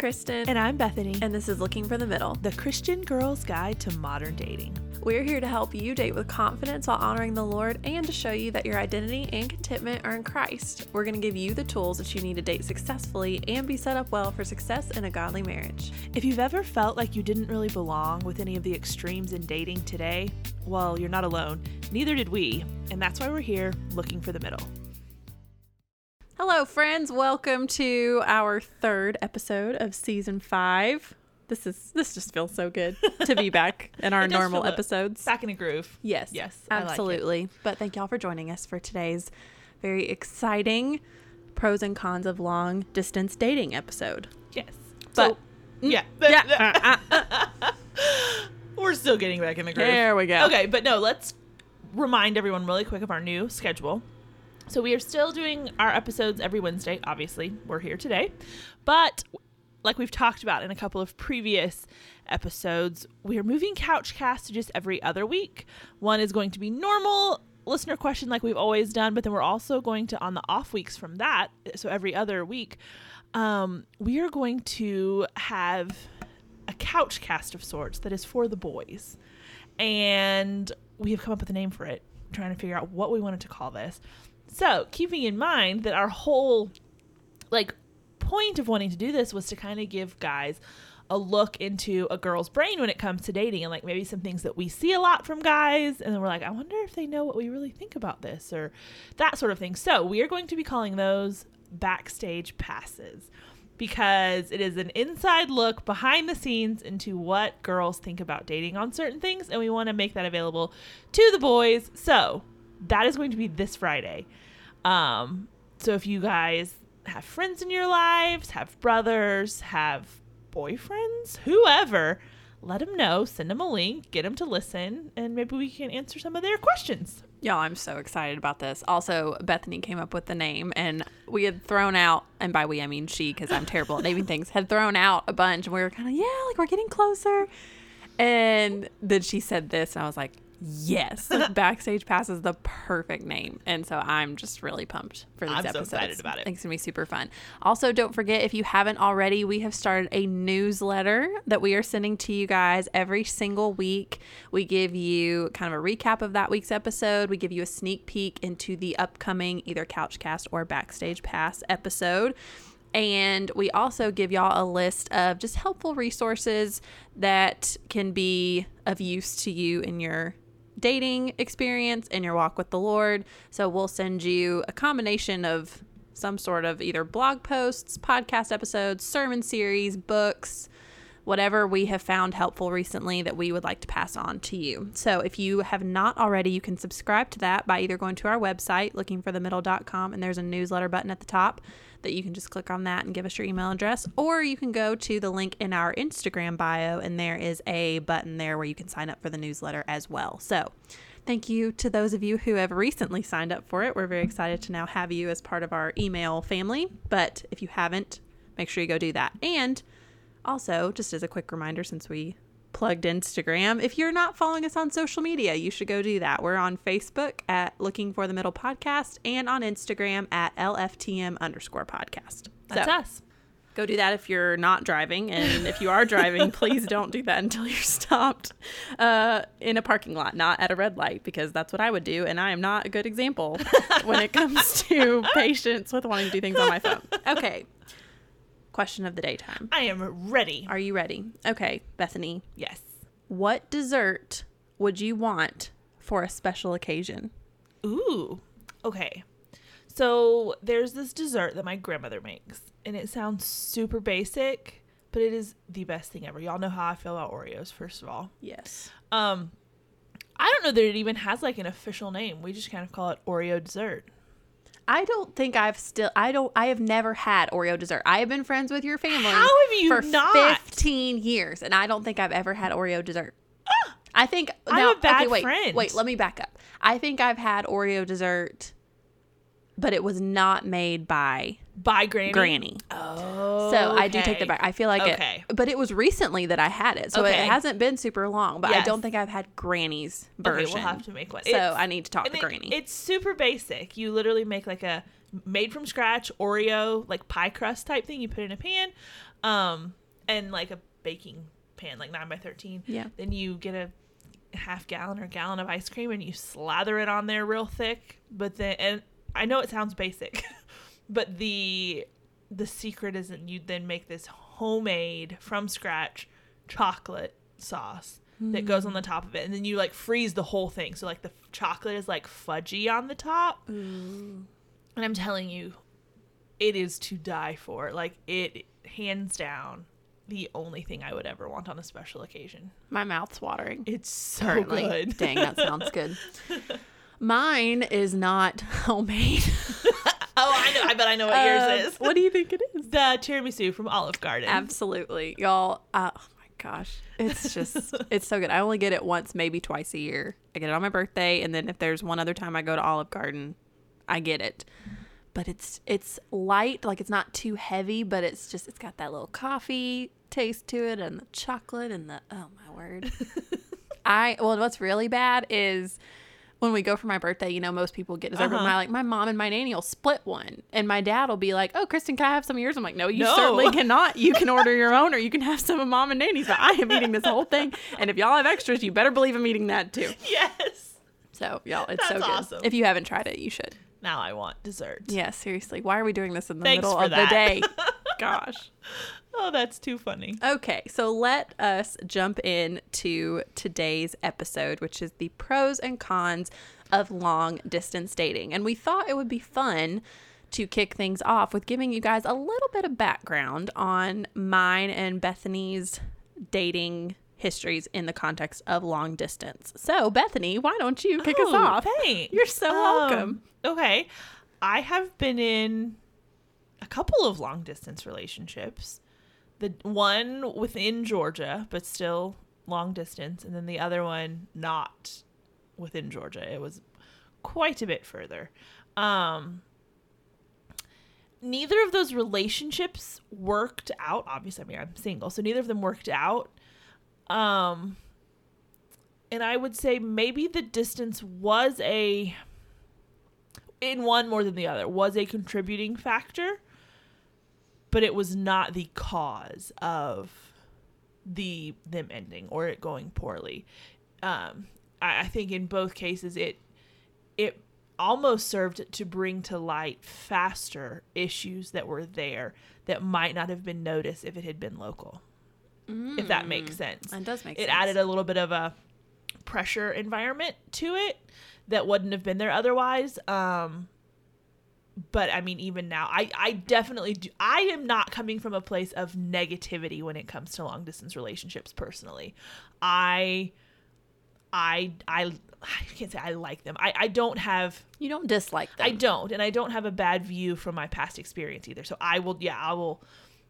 Kristen. And I'm Bethany. And this is Looking for the Middle, the Christian Girl's Guide to Modern Dating. We're here to help you date with confidence while honoring the Lord and to show you that your identity and contentment are in Christ. We're going to give you the tools that you need to date successfully and be set up well for success in a godly marriage. If you've ever felt like you didn't really belong with any of the extremes in dating today, well, you're not alone. Neither did we. And that's why we're here looking for the middle. Hello, friends. Welcome to our third episode of season five. This is this just feels so good to be back in our normal episodes. Back in a groove. Yes. Yes. Absolutely. Like but thank y'all for joining us for today's very exciting pros and cons of long distance dating episode. Yes. But so, mm, yeah. yeah. We're still getting back in the groove. There we go. Okay, but no, let's remind everyone really quick of our new schedule. So we are still doing our episodes every Wednesday. Obviously, we're here today. But like we've talked about in a couple of previous episodes, we are moving Couchcast to just every other week. One is going to be normal listener question like we've always done, but then we're also going to on the off weeks from that, so every other week, um, we are going to have a couch cast of sorts that is for the boys. And we have come up with a name for it, trying to figure out what we wanted to call this. So, keeping in mind that our whole like point of wanting to do this was to kind of give guys a look into a girl's brain when it comes to dating and like maybe some things that we see a lot from guys and then we're like I wonder if they know what we really think about this or that sort of thing. So, we are going to be calling those backstage passes because it is an inside look behind the scenes into what girls think about dating on certain things and we want to make that available to the boys. So, that is going to be this Friday. Um, so if you guys have friends in your lives, have brothers, have boyfriends, whoever, let them know. Send them a link, get them to listen, and maybe we can answer some of their questions. Y'all, I'm so excited about this. Also, Bethany came up with the name, and we had thrown out, and by we I mean she, because I'm terrible at naming things, had thrown out a bunch, and we were kind of, yeah, like we're getting closer. And then she said this, and I was like, yes, Backstage Pass is the perfect name. And so I'm just really pumped for these I'm episodes. So excited about it. It's going to be super fun. Also, don't forget if you haven't already, we have started a newsletter that we are sending to you guys every single week. We give you kind of a recap of that week's episode. We give you a sneak peek into the upcoming either Couchcast or Backstage Pass episode. And we also give y'all a list of just helpful resources that can be of use to you in your dating experience and your walk with the Lord. So we'll send you a combination of some sort of either blog posts, podcast episodes, sermon series, books, whatever we have found helpful recently that we would like to pass on to you. So if you have not already, you can subscribe to that by either going to our website, lookingforthemiddle.com, and there's a newsletter button at the top that you can just click on that and give us your email address, or you can go to the link in our Instagram bio, and there is a button there where you can sign up for the newsletter as well. So, thank you to those of you who have recently signed up for it. We're very excited to now have you as part of our email family. But if you haven't, make sure you go do that. And also, just as a quick reminder, since we plugged Instagram. If you're not following us on social media, you should go do that. We're on Facebook at Looking for the Middle Podcast and on Instagram at LFTM underscore podcast. That's so, us. Go do that if you're not driving. And if you are driving, please don't do that until you're stopped uh, in a parking lot, not at a red light, because that's what I would do. And I am not a good example when it comes to patience with wanting to do things on my phone. Okay question of the daytime. I am ready. Are you ready? Okay, Bethany. Yes. What dessert would you want for a special occasion? Ooh. Okay. So there's this dessert that my grandmother makes, and it sounds super basic, but it is the best thing ever. Y'all know how I feel about Oreos, first of all. Yes. Um, I don't know that it even has like an official name. We just kind of call it Oreo dessert. I don't think I've still I don't I have never had Oreo dessert. I have been friends with your family How have you for not? 15 years and I don't think I've ever had Oreo dessert. I think I'm now, a bad okay, wait, friend. Wait, let me back up. I think I've had Oreo dessert but it was not made by by Granny. Granny. Oh, so I do take that back. I feel like Okay. it, but it was recently that I had it, so Okay. it hasn't been super long. But I don't think I've had Granny's version. Okay, we'll have to make one. So It's- I need to talk to it- Granny. It's super basic. You literally make like a made from scratch Oreo like pie crust type thing you put in a pan, um, and like a baking pan like nine by thirteen. Yeah. Then you get a half gallon or gallon of ice cream and you slather it on there real thick. But then and I know it sounds basic, but the the secret is that you then make this homemade from scratch chocolate sauce that goes on the top of it and then you like freeze the whole thing so like the f- chocolate is like fudgy on the top Ooh. and i'm telling you it is to die for like it hands down the only thing i would ever want on a special occasion My mouth's watering. it's so currently. good Dang, that sounds good. Mine is not homemade. oh i know i bet i know what Uh, yours is What do you think it is? the tiramisu from olive garden Absolutely, y'all. Uh, oh my gosh, it's just it's so good. I only get it once, maybe twice a year. I get it on my birthday, and then if there's one other time I go to Olive Garden, I get it. But it's it's light, like it's not too heavy, but it's just it's got that little coffee taste to it, and the chocolate, and the oh my word. I well, what's really bad is when we go for my birthday, you know, most people get dessert, but Uh-huh. my like my mom and my nanny will split one, and my dad will be like, "Oh, Kristen, can I have some of yours?" I'm like, "No, you No. certainly cannot. You can order your own, or you can have some of mom and nanny's, but I am eating this whole thing, and if y'all have extras, you better believe I'm eating that too." yes So, y'all, it's so good. awesome. If you haven't tried it, you should. now i want dessert Yeah, seriously, why are we doing this in the Thanks middle of that. the day? Gosh. oh that's too funny Okay, so let us jump in to today's episode, which is the pros and cons of long distance dating. And we thought it would be fun to kick things off with giving you guys a little bit of background on mine and Bethany's dating histories in the context of long distance. So, Bethany, why don't you kick us Oh, off? Thanks. You're so welcome. Um, okay. I have been in a couple of long distance relationships. The one within Georgia, but still long distance, and then the other one not within Georgia. It was quite a bit further. Um neither of those relationships worked out. Obviously, I mean, I'm single, so neither of them worked out. Um and I would say maybe the distance was a in one more than the other was a contributing factor, but it was not the cause of the them ending or it going poorly. Um, I, I think in both cases it it almost served to bring to light faster issues that were there that might not have been noticed if it had been local. If that makes sense That does make it sense. It added a little bit of a pressure environment to it that wouldn't have been there otherwise um but i mean even now i i definitely do i am not coming from a place of negativity when it comes to long distance relationships personally i i i i can't say i like them i i don't have you don't dislike them. I don't, and I don't have a bad view from my past experience either. So I will, yeah, I will.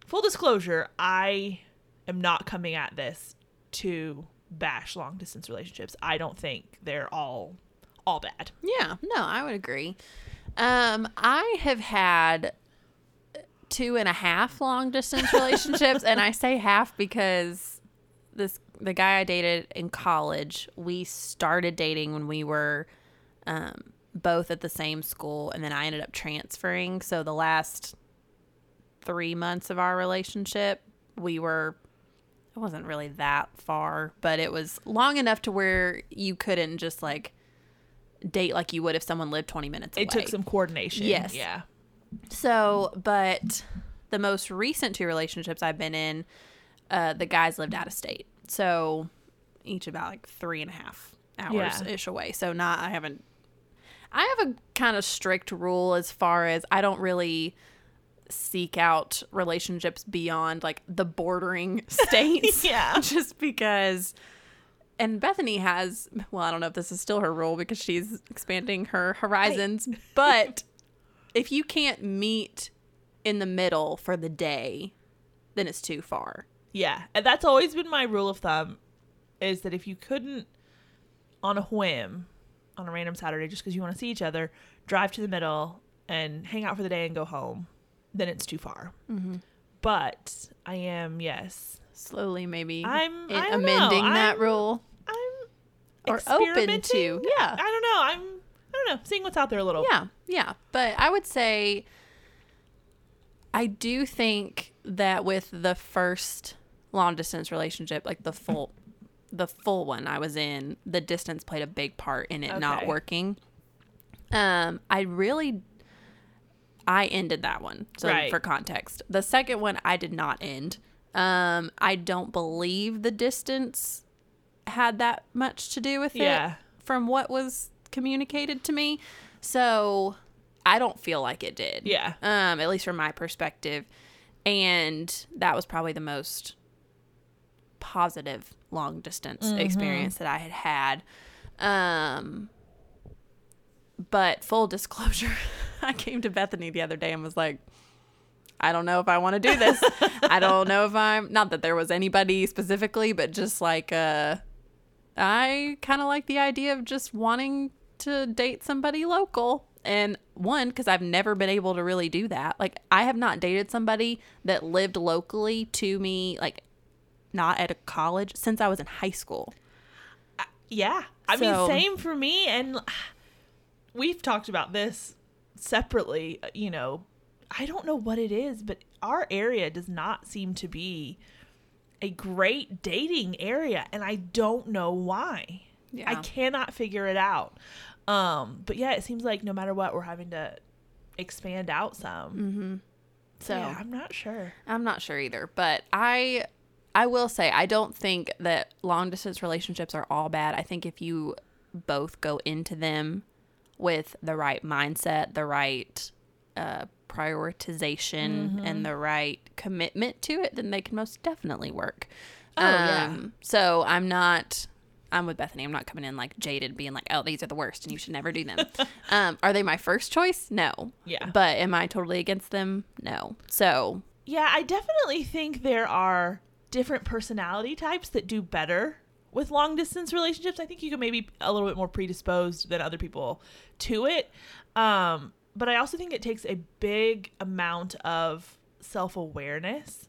Full disclosure, I am not coming at this to bash long distance relationships. I don't think they're all all bad. Yeah, no, I would agree. Um, I have had two and a half long distance relationships, and I say half because this the guy I dated in college, we started dating when we were um, both at the same school, and then I ended up transferring. So the last three months of our relationship, we were it wasn't really that far, but it was long enough to where you couldn't just like date like you would if someone lived 20 minutes away. It took some coordination. Yes. Yeah. So, but the most recent two relationships I've been in, uh, the guys lived out of state. So each about like three and a half hours ish away. So not, I haven't, I have a kind of strict rule as far as I don't really seek out relationships beyond like the bordering states. Yeah. Just because and Bethany has well, I don't know if this is still her rule because she's expanding her horizons, but if you can't meet in the middle for the day, then it's too far. Yeah. And that's always been my rule of thumb is that if you couldn't on a whim on a random Saturday just because you want to see each other, drive to the middle and hang out for the day and go home, then it's too far. Mm-hmm. But I am, yes, Slowly, maybe I'm don't know. amending that I'm- rule. Or open to, yeah. I don't know. I'm I don't know, seeing what's out there a little. Yeah, yeah. But I would say I do think that with the first long distance relationship, like the full the full one I was in, the distance played a big part in it not working. Um, I really I ended that one. So Right. for context. The second one I did not end. Um, I don't believe the distance had that much to do with Yeah. it from what was communicated to me. So I don't feel like it did. Yeah. Um, at least from my perspective. And that was probably the most positive long distance Mm-hmm. experience that I had had. Um, but full disclosure, I came to Bethany the other day and was like, I don't know if I want to do this. I don't know if I'm not that there was anybody specifically, but just like uh I kind of like the idea of just wanting to date somebody local. And one, because I've never been able to really do that. Like, I have not dated somebody that lived locally to me, like, not at a college since I was in high school. Yeah. I So- mean, same for me. And we've talked about this separately. uh, You know, I don't know what it is, but our area does not seem to be a great dating area. And I don't know why. I cannot figure it out. Um, but yeah, it seems like no matter what, we're having to expand out some. Mm-hmm. So yeah, I'm not sure. I'm not sure either, but I I will say I don't think that long distance relationships are all bad. I think if you both go into them with the right mindset, the right uh, prioritization, and the right commitment to it, then they can most definitely work. Oh, yeah. Um, So I'm not. I'm with Bethany. I'm not coming in like jaded, being like, "Oh, these are the worst, and you should never do them." um, are they my first choice? No. Yeah. But am I totally against them? No. So Yeah, I definitely think there are different personality types that do better with long distance relationships. I think you can maybe a little bit more predisposed than other people to it. Um, but I also think it takes a big amount of self awareness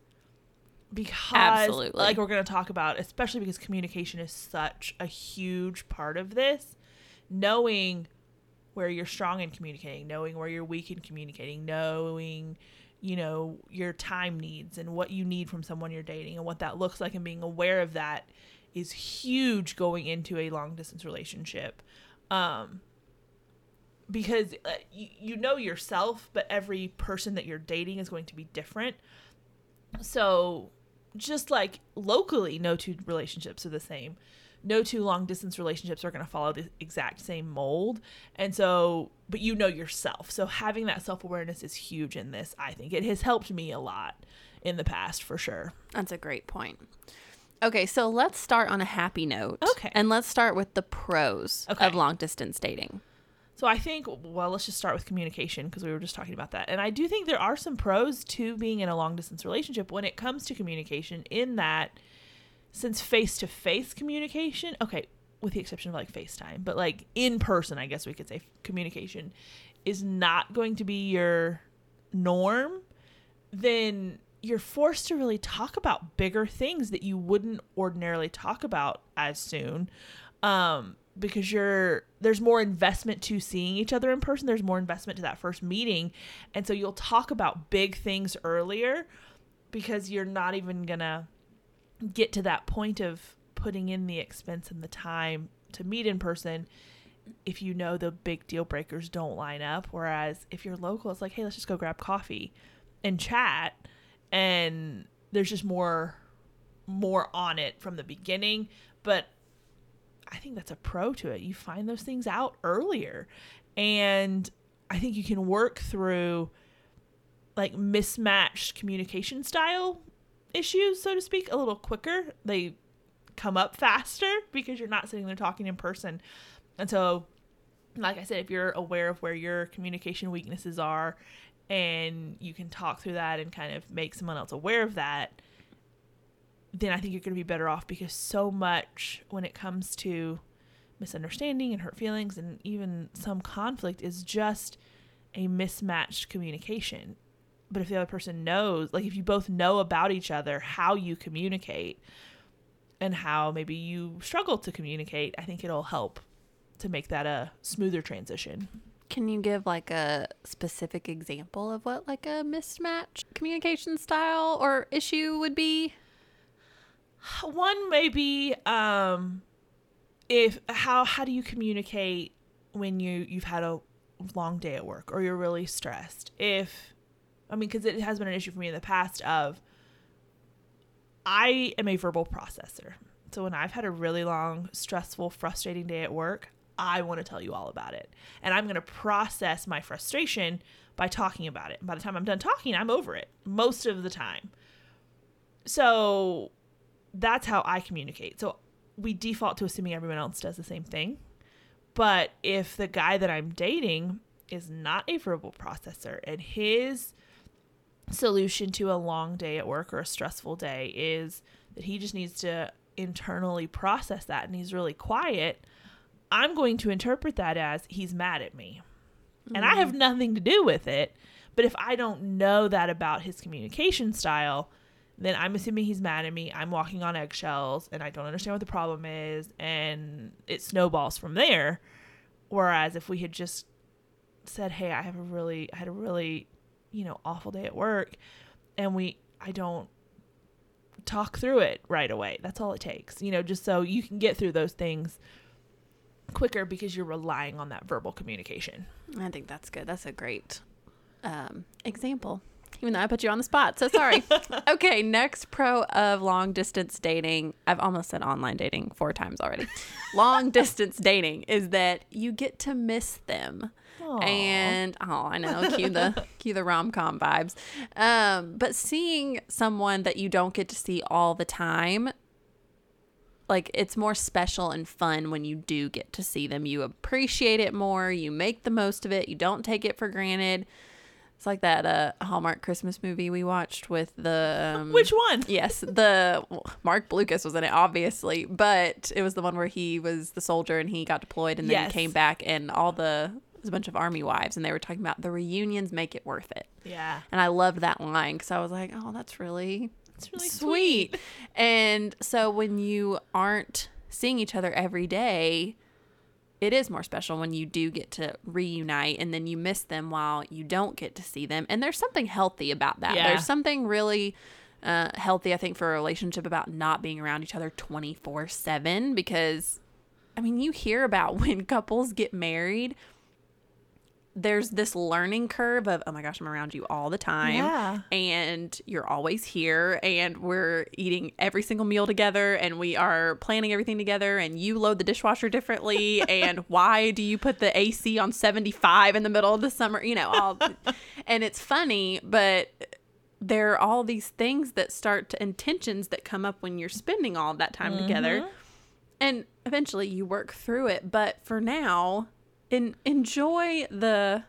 because, Absolutely. like we're going to talk about, especially because communication is such a huge part of this. Knowing where you're strong in communicating, knowing where you're weak in communicating, knowing, you know, your time needs and what you need from someone you're dating and what that looks like and being aware of that is huge going into a long distance relationship. Um because uh, you, you know yourself, but every person that you're dating is going to be different. So, just like locally, no two relationships are the same. No two long distance relationships are going to follow the exact same mold. And so, but you know yourself. So, having that self awareness is huge in this, I think. It has helped me a lot in the past for sure. That's a great point. Okay, so let's start on a happy note. Okay. And let's start with the pros Okay. of long distance dating. So I think, well, let's just start with communication because we were just talking about that. And I do think there are some pros to being in a long distance relationship when it comes to communication, in that since face to face communication, okay, with the exception of like FaceTime, but like in person, I guess we could say communication is not going to be your norm, then you're forced to really talk about bigger things that you wouldn't ordinarily talk about as soon. Um, because you're there's more investment to seeing each other in person. There's more investment to that first meeting. And so you'll talk about big things earlier because you're not even gonna get to that point of putting in the expense and the time to meet in person if you know the big deal breakers don't line up. Whereas if you're local, it's like, hey, let's just go grab coffee and chat. And there's just more more on it from the beginning. But I think that's a pro to it. You find those things out earlier. And I think you can work through like mismatched communication style issues, so to speak, a little quicker. They come up faster because you're not sitting there talking in person. And so, like I said, if you're aware of where your communication weaknesses are and you can talk through that and kind of make someone else aware of that, then I think you're going to be better off because so much when it comes to misunderstanding and hurt feelings and even some conflict is just a mismatched communication. But if the other person knows, like if you both know about each other, how you communicate and how maybe you struggle to communicate, I think it'll help to make that a smoother transition. Can you give like a specific example of what like a mismatch communication style or issue would be? One maybe um if how how do you communicate when you you've had a long day at work or you're really stressed? If I mean cuz it has been an issue for me in the past of I am a verbal processor. So when I've had a really long, stressful, frustrating day at work, I want to tell you all about it. And I'm going to process my frustration by talking about it. And By the time I'm done talking, I'm over it most of the time. So that's how I communicate. So we default to assuming everyone else does the same thing. But if the guy that I'm dating is not a verbal processor and his solution to a long day at work or a stressful day is that he just needs to internally process that and he's really quiet, I'm going to interpret that as he's mad at me. Mm-hmm. And I have nothing to do with it. But if I don't know that about his communication style, then I'm assuming he's mad at me. I'm walking on eggshells and I don't understand what the problem is. And it snowballs from there. Whereas if we had just said, hey, I have a really, I had a really, you know, awful day at work and we, I don't talk through it right away. That's all it takes, you know, just so you can get through those things quicker because you're relying on that verbal communication. I think that's good. That's a great um, example even though I put you on the spot. So sorry. okay, next pro of long distance dating. I've almost said online dating four times already. long distance dating is that you get to miss them. Aww. And oh, I know, cue the cue the rom com vibes. Um, but seeing someone that you don't get to see all the time like it's more special and fun when you do get to see them. You appreciate it more, you make the most of it, you don't take it for granted. It's like that uh, Hallmark Christmas movie we watched with the um, which one? Yes, the well, Marc Blucas was in it, obviously, but it was the one where he was the soldier and he got deployed and then yes. he came back and all the was a bunch of army wives and they were talking about the reunions make it worth it. Yeah, and I loved that line because I was like, oh, that's really that's really sweet. sweet. and so when you aren't seeing each other every day it is more special when you do get to reunite and then you miss them while you don't get to see them. And there's something healthy about that. Yeah. There's something really uh, healthy, I think, for a relationship about not being around each other 24 7 because, I mean, you hear about when couples get married there's this learning curve of oh my gosh i'm around you all the time yeah. and you're always here and we're eating every single meal together and we are planning everything together and you load the dishwasher differently and why do you put the ac on 75 in the middle of the summer you know all and it's funny but there are all these things that start to intentions that come up when you're spending all that time mm-hmm. together and eventually you work through it but for now in, enjoy the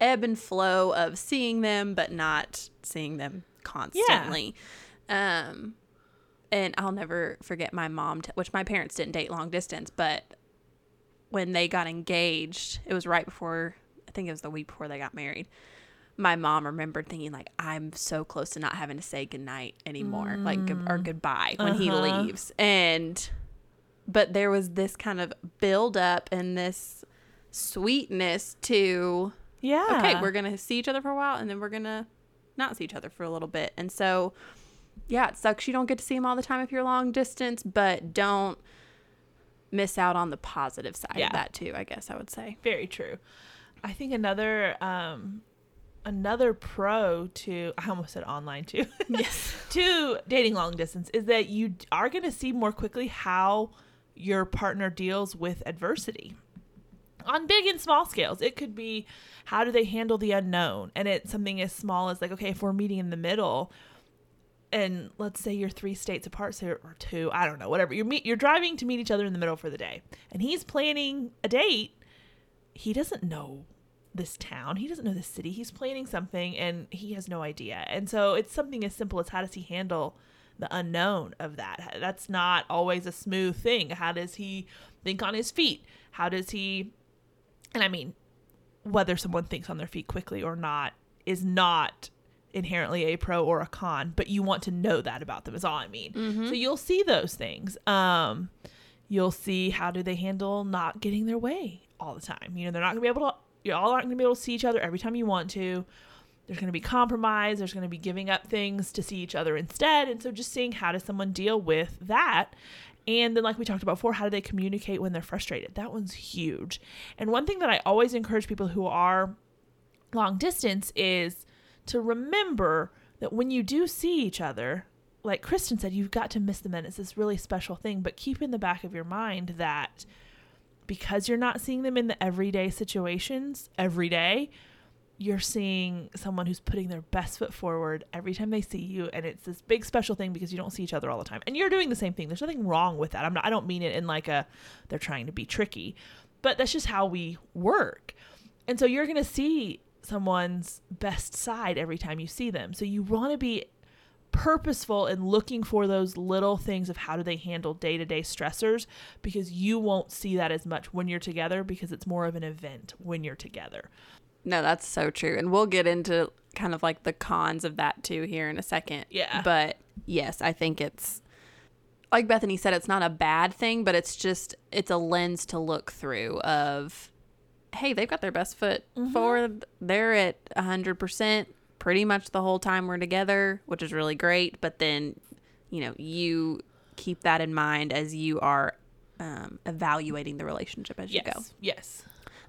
ebb and flow of seeing them but not seeing them constantly. Yeah. Um and I'll never forget my mom t- which my parents didn't date long distance, but when they got engaged, it was right before I think it was the week before they got married. My mom remembered thinking like I'm so close to not having to say goodnight anymore, mm. like or goodbye when uh-huh. he leaves. And but there was this kind of build up and this sweetness to yeah okay we're gonna see each other for a while and then we're gonna not see each other for a little bit and so yeah it sucks you don't get to see them all the time if you're long distance but don't miss out on the positive side yeah. of that too i guess i would say very true i think another um another pro to I almost said online too. yes. to dating long distance is that you are going to see more quickly how your partner deals with adversity on big and small scales. It could be how do they handle the unknown? And it's something as small as like, okay, if we're meeting in the middle and let's say you're three states apart, so or two, I don't know, whatever. You're meet you're driving to meet each other in the middle for the day. And he's planning a date. He doesn't know this town. He doesn't know this city. He's planning something and he has no idea. And so it's something as simple as how does he handle the unknown of that? That's not always a smooth thing. How does he think on his feet? How does he and I mean, whether someone thinks on their feet quickly or not is not inherently a pro or a con, but you want to know that about them is all I mean. Mm-hmm. So you'll see those things. Um, You'll see how do they handle not getting their way all the time. You know, they're not going to be able to you all aren't going to be able to see each other every time you want to. There's going to be compromise, there's going to be giving up things to see each other instead. And so just seeing how does someone deal with that and then, like we talked about before, how do they communicate when they're frustrated? That one's huge. And one thing that I always encourage people who are long distance is to remember that when you do see each other, like Kristen said, you've got to miss the and it's this really special thing. But keep in the back of your mind that because you're not seeing them in the everyday situations every day, you're seeing someone who's putting their best foot forward every time they see you and it's this big special thing because you don't see each other all the time. And you're doing the same thing. There's nothing wrong with that. I'm not i don't mean it in like a they're trying to be tricky but that's just how we work. And so you're going to see someone's best side every time you see them. So you want to be purposeful in looking for those little things of how do they handle day-to-day stressors because you won't see that as much when you're together because it's more of an event when you're together no, that's so true. And we'll get into kind of like the cons of that too here in a second. Yeah. But yes, I think it's like Bethany said, it's not a bad thing, but it's just it's a lens to look through of hey, they've got their best foot mm-hmm. forward. They're at hundred percent pretty much the whole time we're together, which is really great. But then, you know, you keep that in mind as you are um, evaluating the relationship as yes. you go. Yes.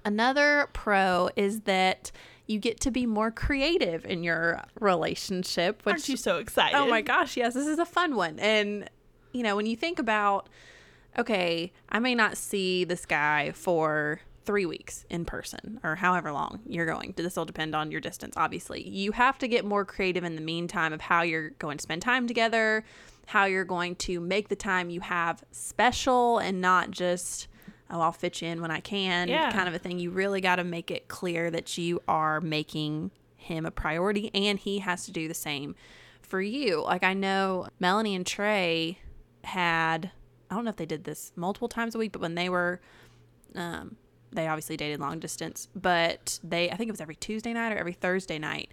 Another pro is that you get to be more creative in your relationship. Which, Aren't you so excited? Oh my gosh, yes, this is a fun one. And, you know, when you think about, okay, I may not see this guy for three weeks in person or however long you're going. This will depend on your distance, obviously. You have to get more creative in the meantime of how you're going to spend time together, how you're going to make the time you have special and not just oh, I'll fit you in when I can, yeah. kind of a thing. You really got to make it clear that you are making him a priority and he has to do the same for you. Like I know Melanie and Trey had I don't know if they did this multiple times a week, but when they were um they obviously dated long distance, but they I think it was every Tuesday night or every Thursday night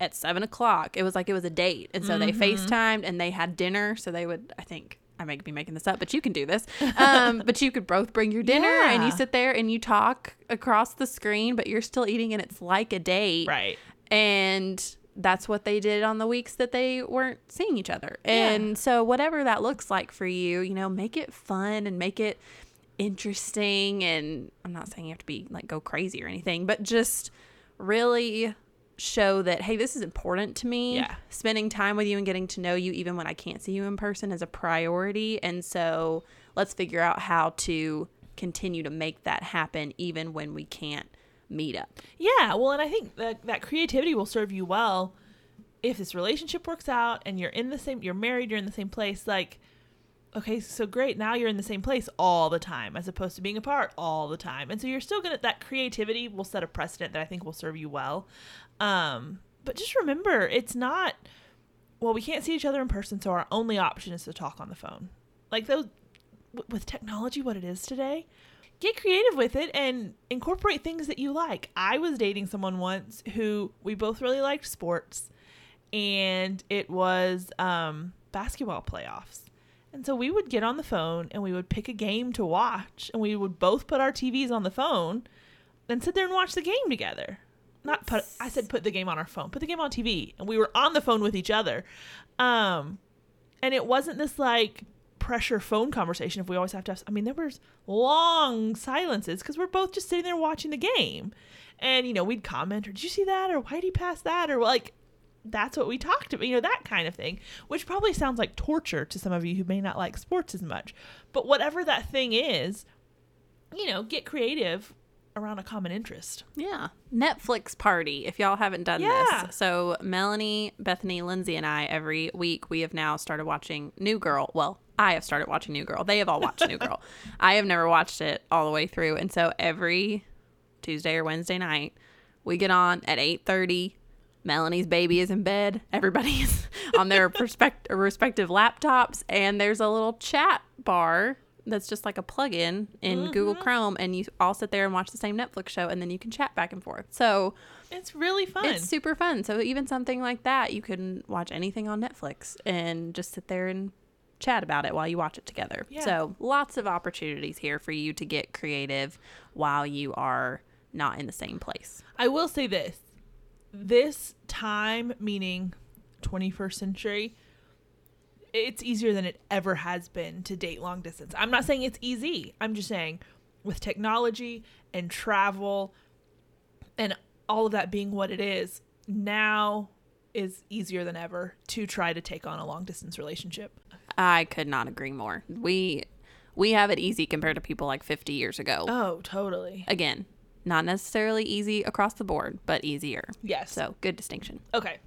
at seven o'clock. It was like it was a date. And so mm-hmm. they FaceTimed and they had dinner. So they would I think I might be making this up, but you can do this. Um, but you could both bring your dinner yeah. and you sit there and you talk across the screen, but you're still eating and it's like a date. Right. And that's what they did on the weeks that they weren't seeing each other. And yeah. so whatever that looks like for you, you know, make it fun and make it interesting and I'm not saying you have to be like go crazy or anything, but just really show that hey this is important to me. Yeah. Spending time with you and getting to know you even when i can't see you in person is a priority. And so let's figure out how to continue to make that happen even when we can't meet up. Yeah well and i think that that creativity will serve you well if this relationship works out and you're in the same you're married you're in the same place like okay so great now you're in the same place all the time as opposed to being apart all the time. And so you're still gonna that creativity will set a precedent that i think will serve you well um, but just remember, it's not. Well, we can't see each other in person, so our only option is to talk on the phone. Like those, with technology, what it is today, get creative with it and incorporate things that you like. I was dating someone once who we both really liked sports, and it was um, basketball playoffs. And so we would get on the phone and we would pick a game to watch, and we would both put our TVs on the phone and sit there and watch the game together not put I said put the game on our phone. Put the game on TV. And we were on the phone with each other. Um and it wasn't this like pressure phone conversation if we always have to I mean there was long silences cuz we're both just sitting there watching the game. And you know, we'd comment or did you see that or why did he pass that or like that's what we talked about, you know, that kind of thing, which probably sounds like torture to some of you who may not like sports as much. But whatever that thing is, you know, get creative around a common interest. Yeah. Netflix party, if y'all haven't done yeah. this. So, Melanie, Bethany, Lindsay, and I, every week, we have now started watching New Girl. Well, I have started watching New Girl. They have all watched New Girl. I have never watched it all the way through. And so, every Tuesday or Wednesday night, we get on at 8.30 Melanie's baby is in bed. Everybody's on their perspect- respective laptops, and there's a little chat bar that's just like a plug-in in mm-hmm. Google Chrome, and you all sit there and watch the same Netflix show, and then you can chat back and forth. So it's really fun. It's super fun. So even something like that, you can watch anything on Netflix and just sit there and chat about it while you watch it together. Yeah. So, lots of opportunities here for you to get creative while you are not in the same place. I will say this. This time, meaning 21st century, it's easier than it ever has been to date long distance. I'm not saying it's easy. I'm just saying with technology and travel and all of that being what it is, now is easier than ever to try to take on a long distance relationship. I could not agree more. We we have it easy compared to people like 50 years ago. Oh, totally. Again, not necessarily easy across the board, but easier. Yes. So, good distinction. Okay.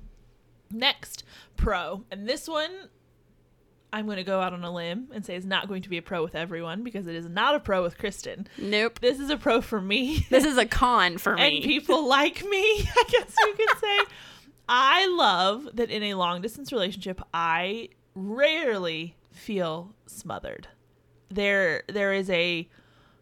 Next, pro. And this one, I'm going to go out on a limb and say it's not going to be a pro with everyone because it is not a pro with Kristen. Nope. This is a pro for me This is a con for me. and people like me, I guess you could say. I love that in a long distance relationship, I rarely feel smothered. There, there is a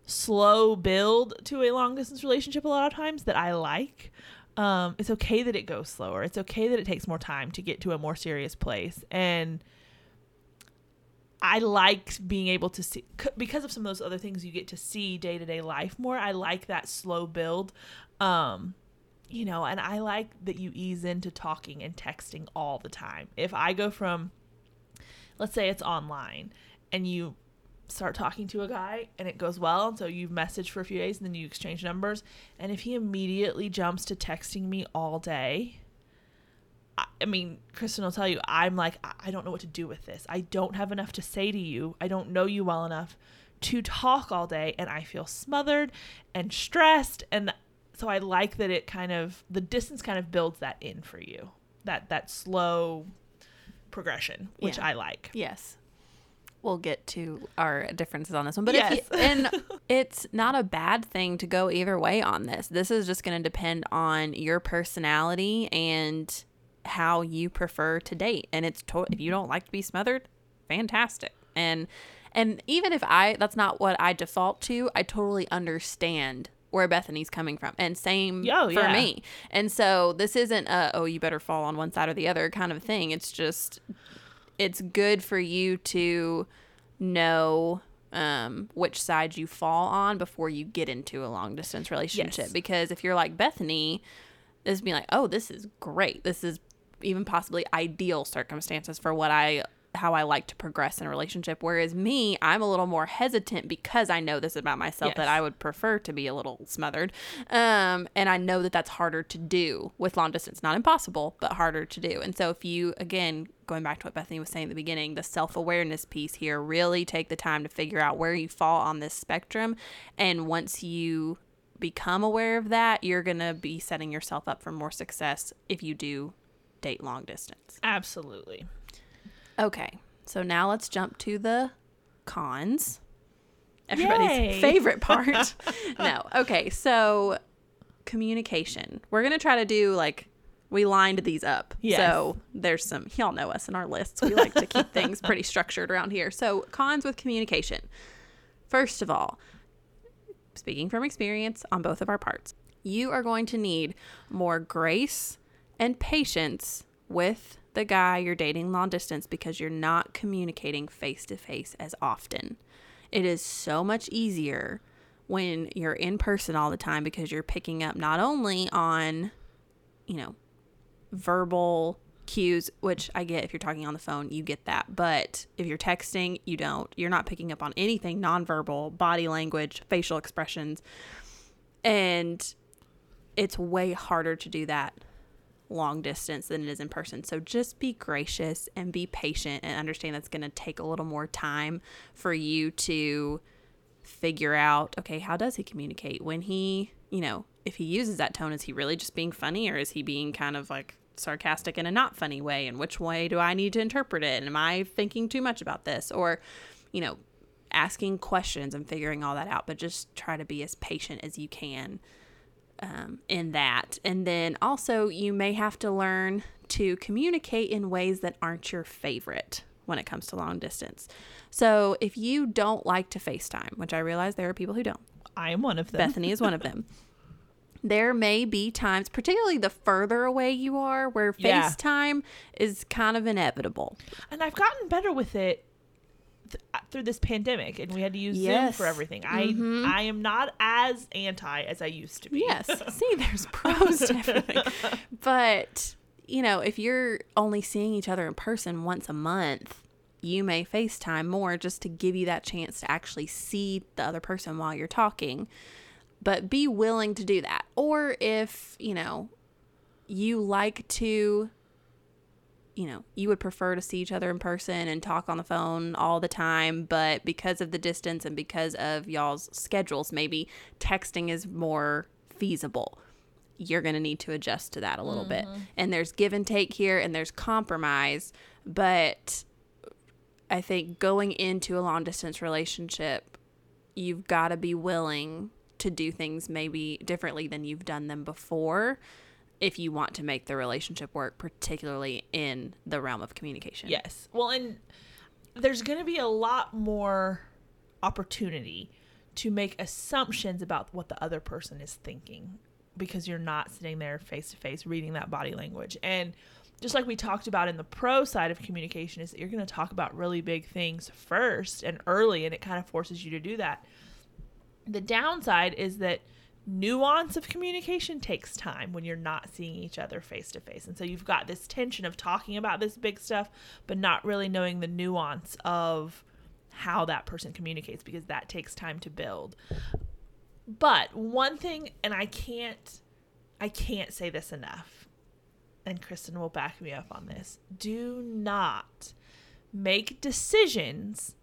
slow build to a long distance relationship a lot of times that I like. Um, it's okay that it goes slower. It's okay that it takes more time to get to a more serious place. And I like being able to see because of some of those other things you get to see day to day life more. I like that slow build. Um, you know, and I like that you ease into talking and texting all the time. If I go from, let's say it's online and you start talking to a guy and it goes well, and so you've messaged for a few days and then you exchange numbers, and if he immediately jumps to texting me all day, I- mean, Kristen will tell you, I'm like, I don't know what to do with this. I don't have enough to say to you. I don't know you well enough to talk all day, and I feel smothered and stressed. And so I like that it kind of the distance kind of builds that in for you. That that slow progression, which Yeah. I like. Yes. We'll get to our differences on this one. But Yes. you, and it's not a bad thing to go either way on this. This is just going to depend on your personality and how you prefer to date. And it's to- if you don't like to be smothered, fantastic. And and even if I that's not what I default to, I totally understand where Bethany's coming from. And same Oh, for yeah. me. And so this isn't a oh you better fall on one side or the other kind of thing. It's just it's good for you to know um, which side you fall on before you get into a long distance relationship. Yes. Because if you're like Bethany, this be like, oh, this is great. This is even possibly ideal circumstances for what I how I like to progress in a relationship. Whereas me, I'm a little more hesitant because I know this about myself that I would prefer to be a little smothered. Um, and I know that that's harder to do with long distance. Not impossible, but harder to do. And so if you, again, going back to what Bethany was saying at the beginning, the self awareness piece here, really take the time to figure out where you fall on this spectrum. And once you become aware of that, you're going to be setting yourself up for more success if you do date long distance. Absolutely. Okay, so now let's jump to the cons. Everybody's Yay. favorite part. no, okay, so communication. We're gonna try to do like we lined these up. Yes. So there's some y'all know us in our lists. We like to keep things pretty structured around here. So cons with communication. First of all, speaking from experience on both of our parts, you are going to need more grace and patience with the guy you're dating long distance because you're not communicating face to face as often. It is so much easier when you're in person all the time because you're picking up not only on, you know, verbal cues, which I get if you're talking on the phone, you get that. But if you're texting, you don't. You're not picking up on anything nonverbal, body language, facial expressions. And it's way harder to do that long distance than it is in person. So just be gracious and be patient and understand that's going to take a little more time for you to figure out okay, how does he communicate? When he, you know, if he uses that tone, is he really just being funny or is he being kind of like sarcastic in a not funny way? And which way do I need to interpret it? And am I thinking too much about this? Or, you know, asking questions and figuring all that out, but just try to be as patient as you can um, in that. And then also, you may have to learn to communicate in ways that aren't your favorite when it comes to long distance. So, if you don't like to FaceTime, which I realize there are people who don't, I am one of them. Bethany is one of them. There may be times, particularly the further away you are, where Yeah. FaceTime is kind of inevitable. And I've gotten better with it th- through this pandemic and we had to use Zoom for everything. I Mhm. I am not as anti as I used to be. Yes. See, there's pros to everything. But, you know, if you're only seeing each other in person once a month, you may FaceTime more just to give you that chance to actually see the other person while you're talking. But be willing to do that. Or if, you know, you like to you know, you would prefer to see each other in person and talk on the phone all the time, but because of the distance and because of y'all's schedules, maybe texting is more feasible. You're going to need to adjust to that a little bit. Mm-hmm. And there's give and take here and there's compromise, but I think going into a long distance relationship, you've got to be willing to do things maybe differently than you've done them before if you want to make the relationship work, particularly in the realm of communication. Yes. Well, and there's going to be a lot more opportunity to make assumptions about what the other person is thinking because you're not sitting there face to face reading that body language. And just like we talked about in the pro side of communication is that you're going to talk about really big things first and early and it kind of forces you to do that. The downside is that nuance of communication takes time when you're not seeing each other face to face. And so you've got this tension of talking about this big stuff, but not really knowing the nuance of how that person communicates because that takes time to build. But one thing, and I can't, I can't say this enough, and Kristen will back me up on this do not make decisions,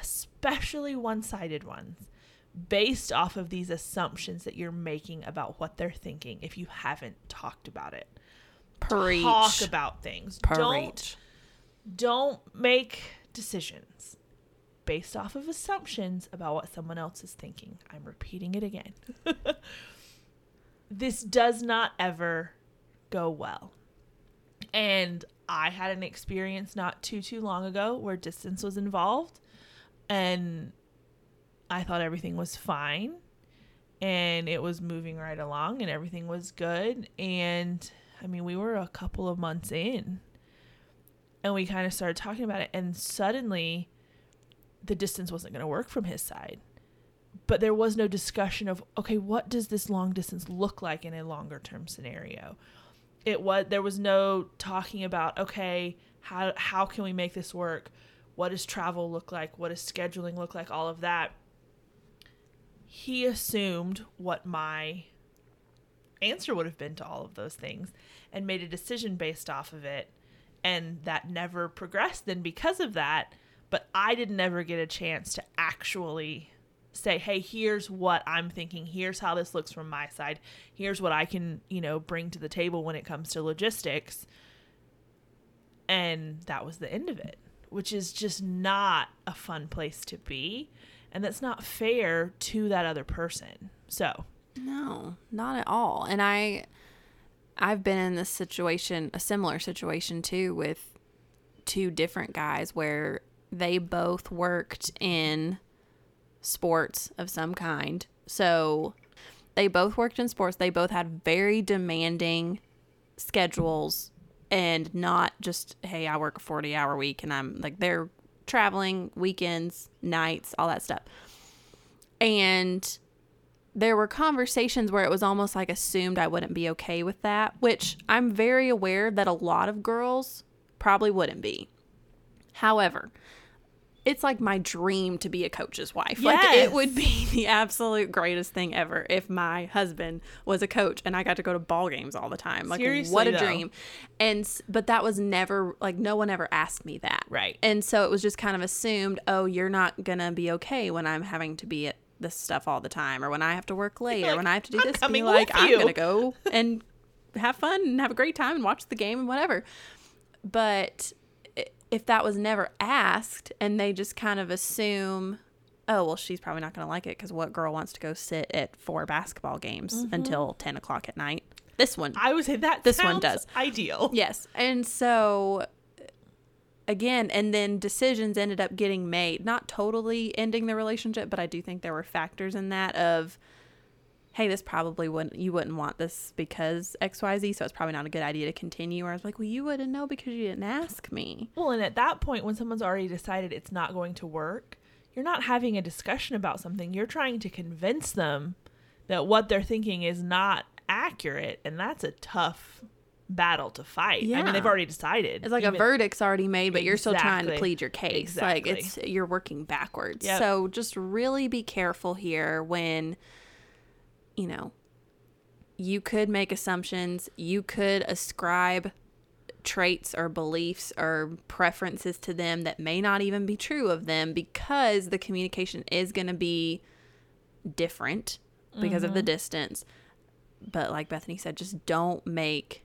especially one sided ones based off of these assumptions that you're making about what they're thinking if you haven't talked about it. Preach. Talk about things. Don't Preach. don't make decisions based off of assumptions about what someone else is thinking. I'm repeating it again. this does not ever go well. And I had an experience not too too long ago where distance was involved and I thought everything was fine and it was moving right along and everything was good. And I mean we were a couple of months in and we kind of started talking about it and suddenly the distance wasn't going to work from his side. But there was no discussion of okay what does this long distance look like in a longer term scenario? It was there was no talking about okay how how can we make this work? What does travel look like? What does scheduling look like? All of that he assumed what my answer would have been to all of those things and made a decision based off of it. And that never progressed then because of that. But i didn't ever get a chance to actually say hey here's what i'm thinking. Here's how this looks from my side. Here's what i can you know bring to the table when it comes to logistics. And that was the end of it which is just not a fun place to be and that's not fair to that other person so No, not at all. And I I've been in this situation, a similar situation too with two different guys where they both worked in sports of some kind. So they both worked in sports. They both had very demanding schedules and not just hey, I work a 40-hour week and I'm like they're traveling weekends, nights, all that stuff. And there were conversations where it was almost like assumed I wouldn't be okay with that, which I'm very aware that a lot of girls probably wouldn't be. However, it's like my dream to be a coach's wife. Like it would be the absolute greatest thing ever if my husband was a coach and I got to go to ball games all the time. Like Seriously, what a though. dream. And but that was never like no one ever asked me that. Right. And so it was just kind of assumed, oh, you're not going to be okay when I'm having to be at this stuff all the time or when I have to work late or when I have to do "I'm this. Be like, I'm going to go and have fun and have a great time and watch the game and whatever. But if that was never asked and they just kind of assume, oh, well, she's probably not going to like it because what girl wants to go sit at four basketball games mm-hmm. until 10 o'clock at night? This one. I would say that This one does. ideal. Yes. And so again, and then decisions ended up getting made, not totally ending the relationship, but I do think there were factors in that of hey, this probably wouldn't, you wouldn't want this because XYZ, so it's probably not a good idea to continue. Or I was like, well, you wouldn't know because you didn't ask me. Well, and at that point, when someone's already decided it's not going to work, you're not having a discussion about something. You're trying to convince them that what they're thinking is not accurate. And that's a tough battle to fight. Yeah. I mean, they've already decided. It's like a verdict's already made, but you're still trying to plead your case. Like it's you're working backwards. Yep. So just really be careful here when you know you could make assumptions, you could ascribe traits or beliefs or preferences to them that may not even be true of them because the communication is going to be different because of the mm-hmm. distance. But like Bethany said, just don't make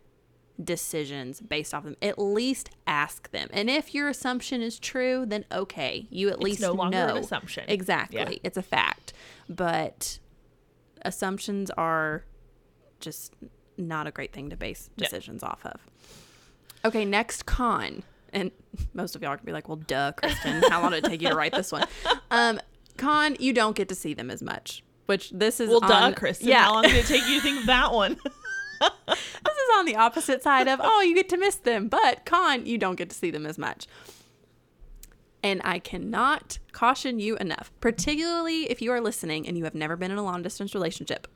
decisions based off them. At least ask them. And if your assumption is true, then okay, you at It's least no longer know. an assumption. Exactly. Yeah. It's a fact. But assumptions are just not a great thing to base Yeah. decisions off of. Okay, next con. And most of y'all are gonna be like, well, duh, Kristen. How long did it take you to write this one? Um, con, you don't get to see them as much. Which this is Well, duh, on- Kristen. Yeah, How long did it take you to think of that one? this is on the opposite side of oh you get to miss them but con you don't get to see them as much and i cannot caution you enough particularly if you are listening and you have never been in a long distance relationship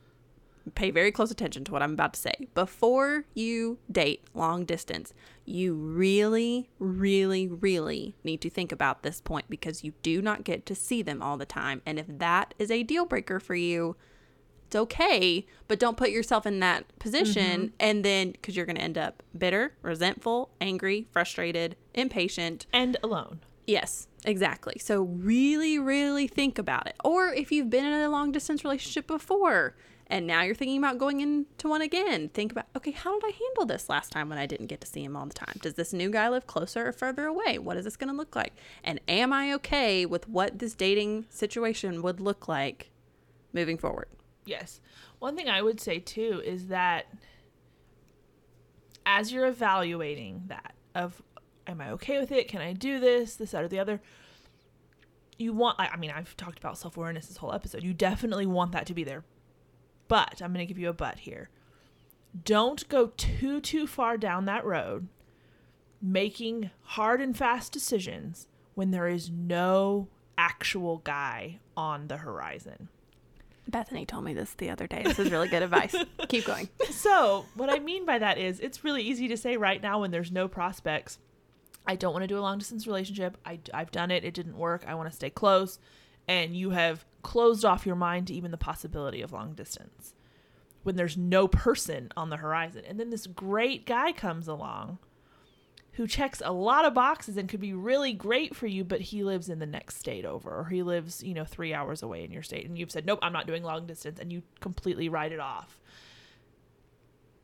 pay very close attention to what i'm about to say before you date long distance you really really really need to think about this point because you do not get to see them all the time and if that is a deal breaker for you it's okay, but don't put yourself in that position mm-hmm. and then because you're going to end up bitter, resentful, angry, frustrated, impatient. and alone. Yes, exactly. So really, really think about it. Or if you've been in a long distance relationship before and now you're thinking about going into one again, think about okay, how did I handle this last time when I didn't get to see him all the time? Does this new guy live closer or further away? What is this going to look like? And am I okay with what this dating situation would look like moving forward? Yes. One thing I would say too is that as you're evaluating that of am I okay with it? Can I do this? This, that, or the other. You want I I mean, I've talked about self awareness this whole episode. You definitely want that to be there. But I'm gonna give you a but here. Don't go too too far down that road making hard and fast decisions when there is no actual guy on the horizon. Bethany told me this the other day. This is really good advice. Keep going. So, what I mean by that is it's really easy to say right now when there's no prospects, I don't want to do a long distance relationship. I, I've done it, it didn't work. I want to stay close. And you have closed off your mind to even the possibility of long distance when there's no person on the horizon. And then this great guy comes along who checks a lot of boxes and could be really great for you, but he lives in the next state over, or he lives, you know, three hours away in your state. And you've said, nope, I'm not doing long distance. And you completely write it off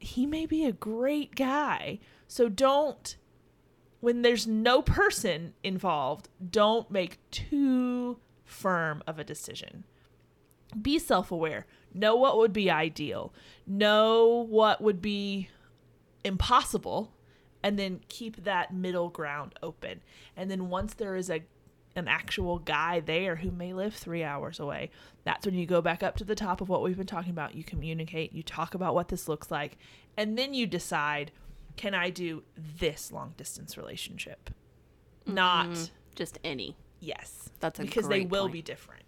he may be a great guy. So don't, when there's no person involved, don't make too firm of a decision. Be self aware. Know what would be ideal. Know what would be impossible. And then keep that middle ground open. And then once there is a an actual guy there who may live three hours away. That's when you go back up to the top of what we've been talking about. You communicate, you talk about what this looks like, and then you decide can I do this long distance relationship? Not Just any. yes. That's a because they will point. be different.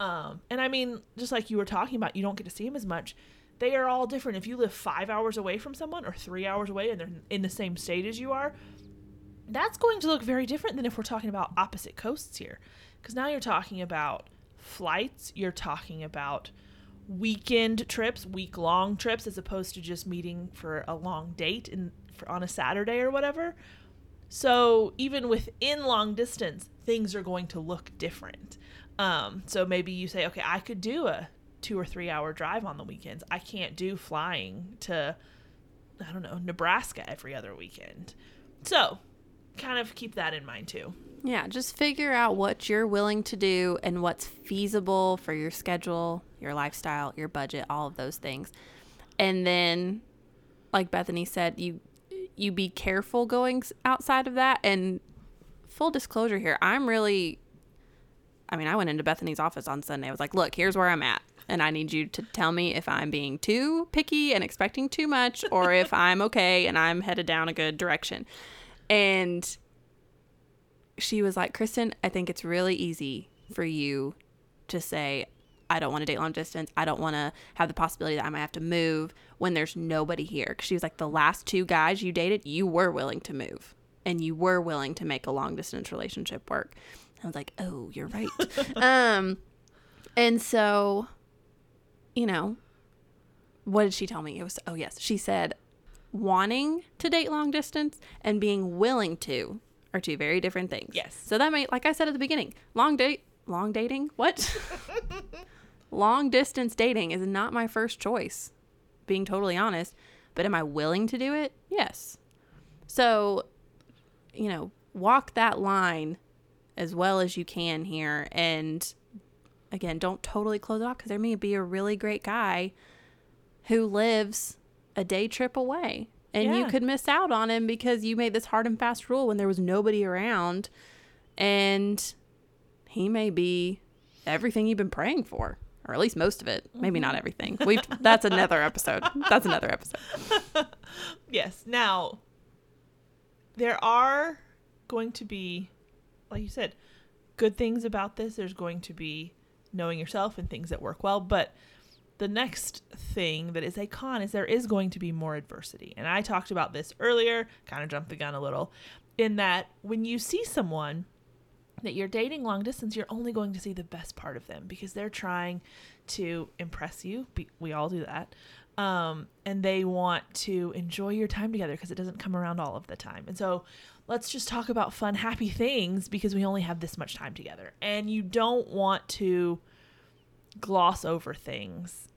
Um, and I mean, just like you were talking about, you don't get to see them as much. They are all different. If you live five hours away from someone or three hours away and they're in the same state as you are, that's going to look very different than if we're talking about opposite coasts here. Because now you're talking about flights, you're talking about weekend trips, week long trips, as opposed to just meeting for a long date in, for, on a Saturday or whatever. So even within long distance, things are going to look different. Um, so maybe you say, okay, I could do a two or three hour drive on the weekends. I can't do flying to, I don't know, Nebraska every other weekend. So kind of keep that in mind too. Yeah, just figure out what you're willing to do and what's feasible for your schedule, your lifestyle, your budget, all of those things. And then like Bethany said, you you be careful going outside of that and full disclosure here, I'm really I mean, I went into Bethany's office on Sunday. I was like, "Look, here's where I'm at. and I need you to tell me if I'm being too picky and expecting too much or if I'm okay and I'm headed down a good direction. And she was like, Kristen, I think it's really easy for you to say, I don't want to date long distance. I don't want to have the possibility that I might have to move when there's nobody here. Cause she was like, the last two guys you dated, you were willing to move and you were willing to make a long distance relationship work. I was like, oh, you're right. um, and so, you know, what did she tell me? It was, oh, yes. She said, wanting to date long distance and being willing to are two very different things. Yes. So that may, like I said at the beginning, long date, long dating, what? long distance dating is not my first choice, being totally honest. But am I willing to do it? Yes. So, you know, walk that line as well as you can here. And again, don't totally close it off because there may be a really great guy who lives a day trip away. And you could miss out on him because you made this hard and fast rule when there was nobody around. And he may be everything you've been praying for, or at least most of it. Maybe not mm-hmm. everything. We that's another episode. That's another episode. Yes. Now, there are going to be, like you said, good things about this. There's going to be knowing yourself and things that work well. But the next thing that is a con is there is going to be more adversity. And I talked about this earlier, kind of jumped the gun a little, in that when you see someone that you're dating long distance, you're only going to see the best part of them because they're trying to impress you. We all do that. Um, and they want to enjoy your time together because it doesn't come around all of the time. And so let's just talk about fun, happy things because we only have this much time together. And you don't want to gloss over things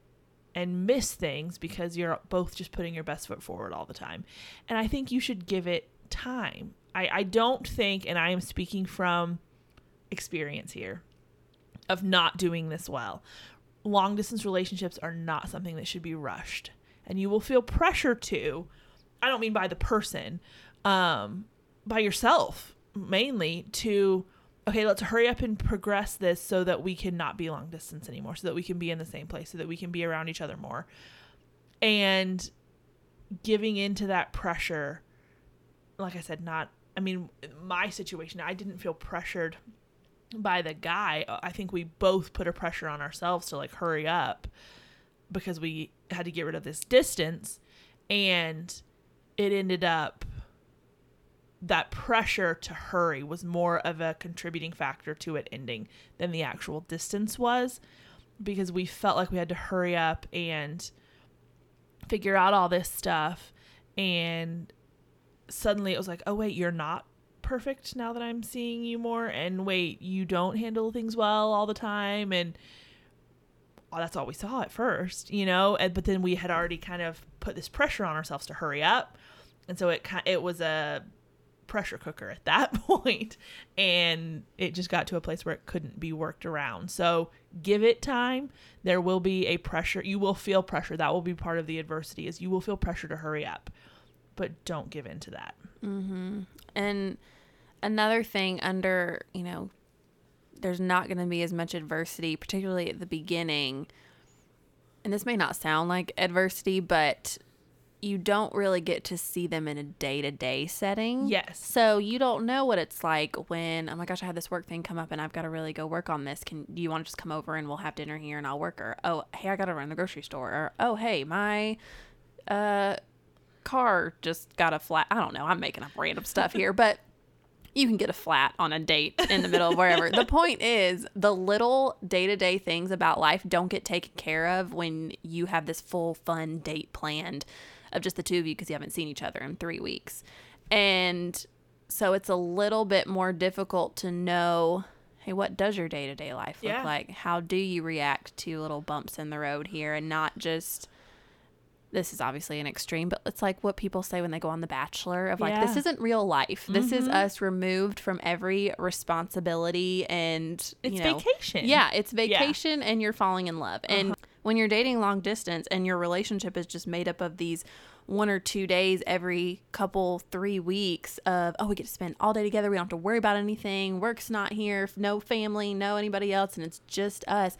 and miss things because you're both just putting your best foot forward all the time. And I think you should give it time. I, I don't think, and I am speaking from experience here, of not doing this well. Long distance relationships are not something that should be rushed. And you will feel pressure to, I don't mean by the person, um, by yourself mainly to okay, let's hurry up and progress this so that we can not be long distance anymore, so that we can be in the same place, so that we can be around each other more. And giving into that pressure, like I said, not, I mean, my situation, I didn't feel pressured by the guy. Uh, I think we both put a pressure on ourselves to like hurry up because we had to get rid of this distance. And it ended up that pressure to hurry was more of a contributing factor to it ending than the actual distance was because we felt like we had to hurry up and figure out all this stuff and suddenly it was like oh wait you're not perfect now that i'm seeing you more and wait you don't handle things well all the time and well, that's all we saw at first you know? And, but then we had already kind of put this pressure on ourselves to hurry up and so it it was a pressure cooker at that point and it just got to a place where it couldn't be worked around. So give it time. There will be a pressure you will feel pressure that will be part of the adversity is you will feel pressure to hurry up but don't give in to that. Mm-hmm. And another thing under, you know, there's not going to be as much adversity, particularly at the beginning. And this may not sound like adversity, but you don't really get to see them in a day to day setting. yes So you don't know what it's like when, oh my gosh, I had this work thing come up and I've got to really go work on this. Can do you want to just come over and we'll have dinner here and I'll work? Or oh, hey, I got to run the grocery store. Or oh, hey, my uh car just got a flat. I don't know. I'm making up random stuff here, but you can get a flat on a date in the middle of wherever. the point is, the little day to day things about life don't get taken care of when you have this full fun date planned of just the two of you because you haven't seen each other in three weeks. And so it's a little bit more difficult to know hey, what does your day to day life look Yeah. like? How do you react to little bumps in the road here and not just this is obviously an extreme, but it's like what people say when they go on The Bachelor of like, this isn't real life. This is Mhm. us removed from every responsibility and, it's you know, vacation yeah, it's vacation and you're falling in love. And when you're dating long distance and your relationship is just made up of these one or two days every couple, three weeks of, oh, we get to spend all day together. We don't have to worry about anything. Work's not here. No family, no anybody else. And it's just us.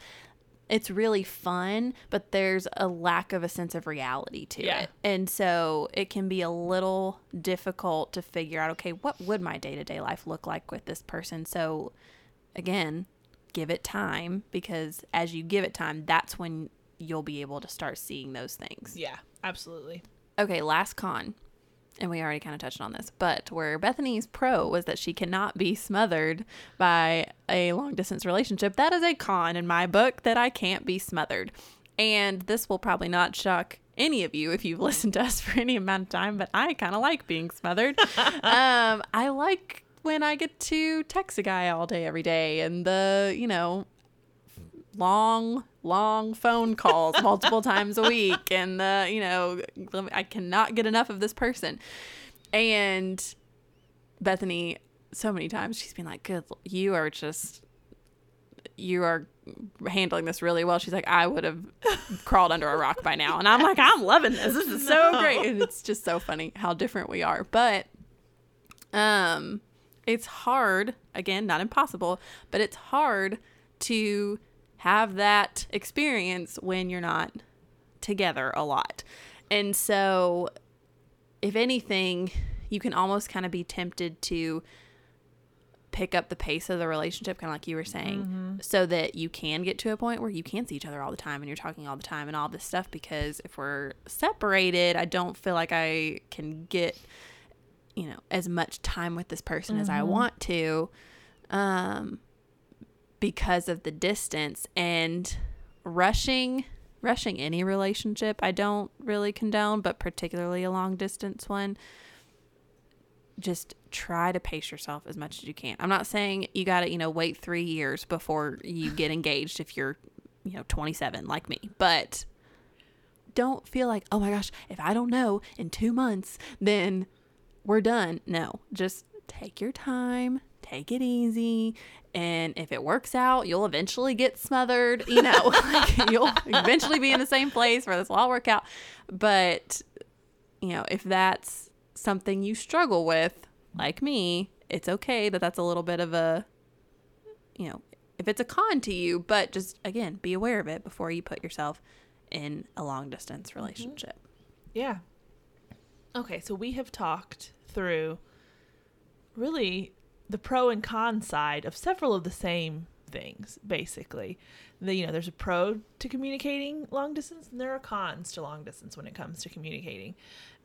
It's really fun, but there's a lack of a sense of reality to Yeah. it. And so it can be a little difficult to figure out okay, what would my day to day life look like with this person? So, again, give it time because as you give it time, that's when you'll be able to start seeing those things. Yeah, absolutely. Okay, last con. And we already kind of touched on this, but where Bethany's pro was that she cannot be smothered by a long distance relationship. That is a con in my book that I can't be smothered. And this will probably not shock any of you if you've listened to us for any amount of time, but I kind of like being smothered. um, I like when I get to text a guy all day, every day, and the, you know, long long phone calls multiple times a week and the you know i cannot get enough of this person. And bethany so many times she's been like good you are just you are handling this really well. She's like i would have crawled under a rock by now. And i'm like i'm loving this. This is so No. great. And it's just so funny how different we are. But um it's hard again not impossible but it's hard to have that experience when you're not together a lot. And so if anything you can almost kind of be tempted to pick up the pace of the relationship kind of like you were saying so that you can get to a point where you can see each other all the time and you're talking all the time and all this stuff because if we're separated i don't feel like i can get you know as much time with this person as i want to. Um because of the distance and rushing rushing any relationship i don't really condone but particularly a long distance one just try to pace yourself as much as you can. I'm not saying you got to you know wait three years before you get engaged if you're you know 27 like me but don't feel like oh my gosh if i don't know in two months then we're done. No just take your time take it easy and if it works out you'll eventually get smothered you know like you'll eventually be in the same place where this will all work out. But you know if that's something you struggle with like me it's okay that that's a little bit of a you know if it's a con to you but just again be aware of it before you put yourself in a long distance mm-hmm. relationship. Yeah. Okay, so we have talked through really the pro and con side of several of the same things, basically. The, you know, there's a pro to communicating long distance, and there are cons to long distance when it comes to communicating.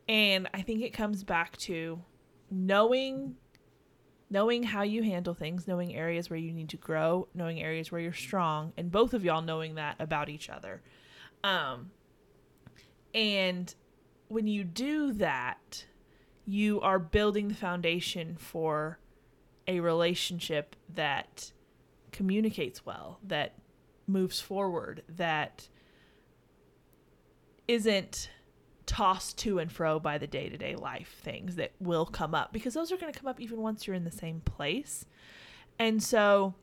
And I think it comes back to knowing knowing how you handle things, knowing areas where you need to grow, knowing areas where you're strong, and both of y'all knowing that about each other. Um and when you do that, you are building the foundation for a relationship that communicates well, that moves forward, that isn't tossed to and fro by the day to day life things that will come up because those are going to come up even once you're in the same place. And so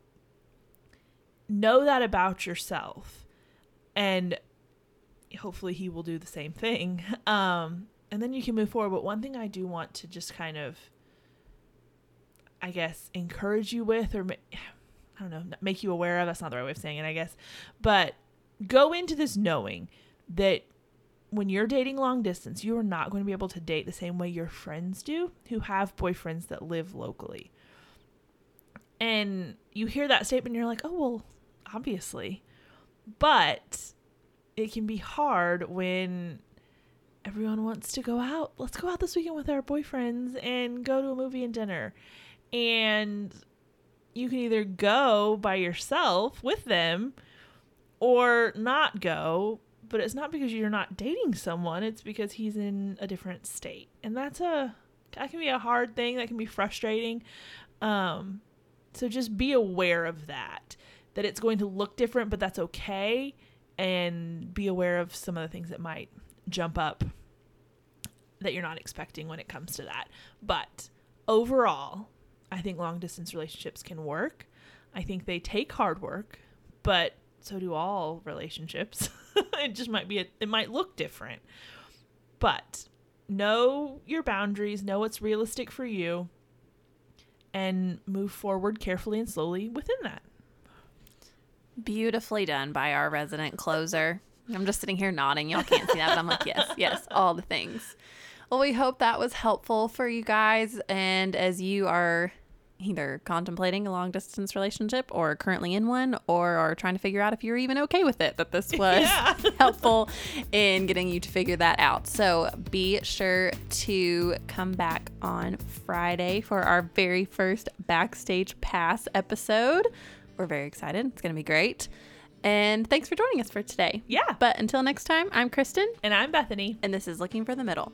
know that about yourself and hopefully he will do the same thing. Um, and then you can move forward. But one thing I do want to just kind of, I guess, encourage you with, or I don't know, make you aware of. That's not the right way of saying it, I guess. But go into this knowing that when you're dating long distance, you are not going to be able to date the same way your friends do who have boyfriends that live locally. And you hear that statement, you're like, oh, well, obviously. But it can be hard when everyone wants to go out. Let's go out this weekend with our boyfriends and go to a movie and dinner. And you can either go by yourself with them or not go, but it's not because you're not dating someone, it's because he's in a different state. And that's a that can be a hard thing, that can be frustrating. Um so just be aware of that. That it's going to look different, but that's okay and be aware of some of the things that might jump up that you're not expecting when it comes to that. But overall, I think long distance relationships can work. I think they take hard work, but so do all relationships. it just might be a, it might look different. But know your boundaries, know what's realistic for you and move forward carefully and slowly within that. Beautifully done by our resident closer. I'm just sitting here nodding. Y'all can't see that, but I'm like, yes, yes, all the things. Well, we hope that was helpful for you guys. And as you are either contemplating a long distance relationship or currently in one or are trying to figure out if you're even okay with it, that this was Yeah. helpful in getting you to figure that out. So be sure to come back on Friday for our very first Backstage Pass episode. We're very excited. It's going to be great. And thanks for joining us for today. Yeah. But until next time, I'm Kristen, And I'm Bethany. and this is Looking for the Middle.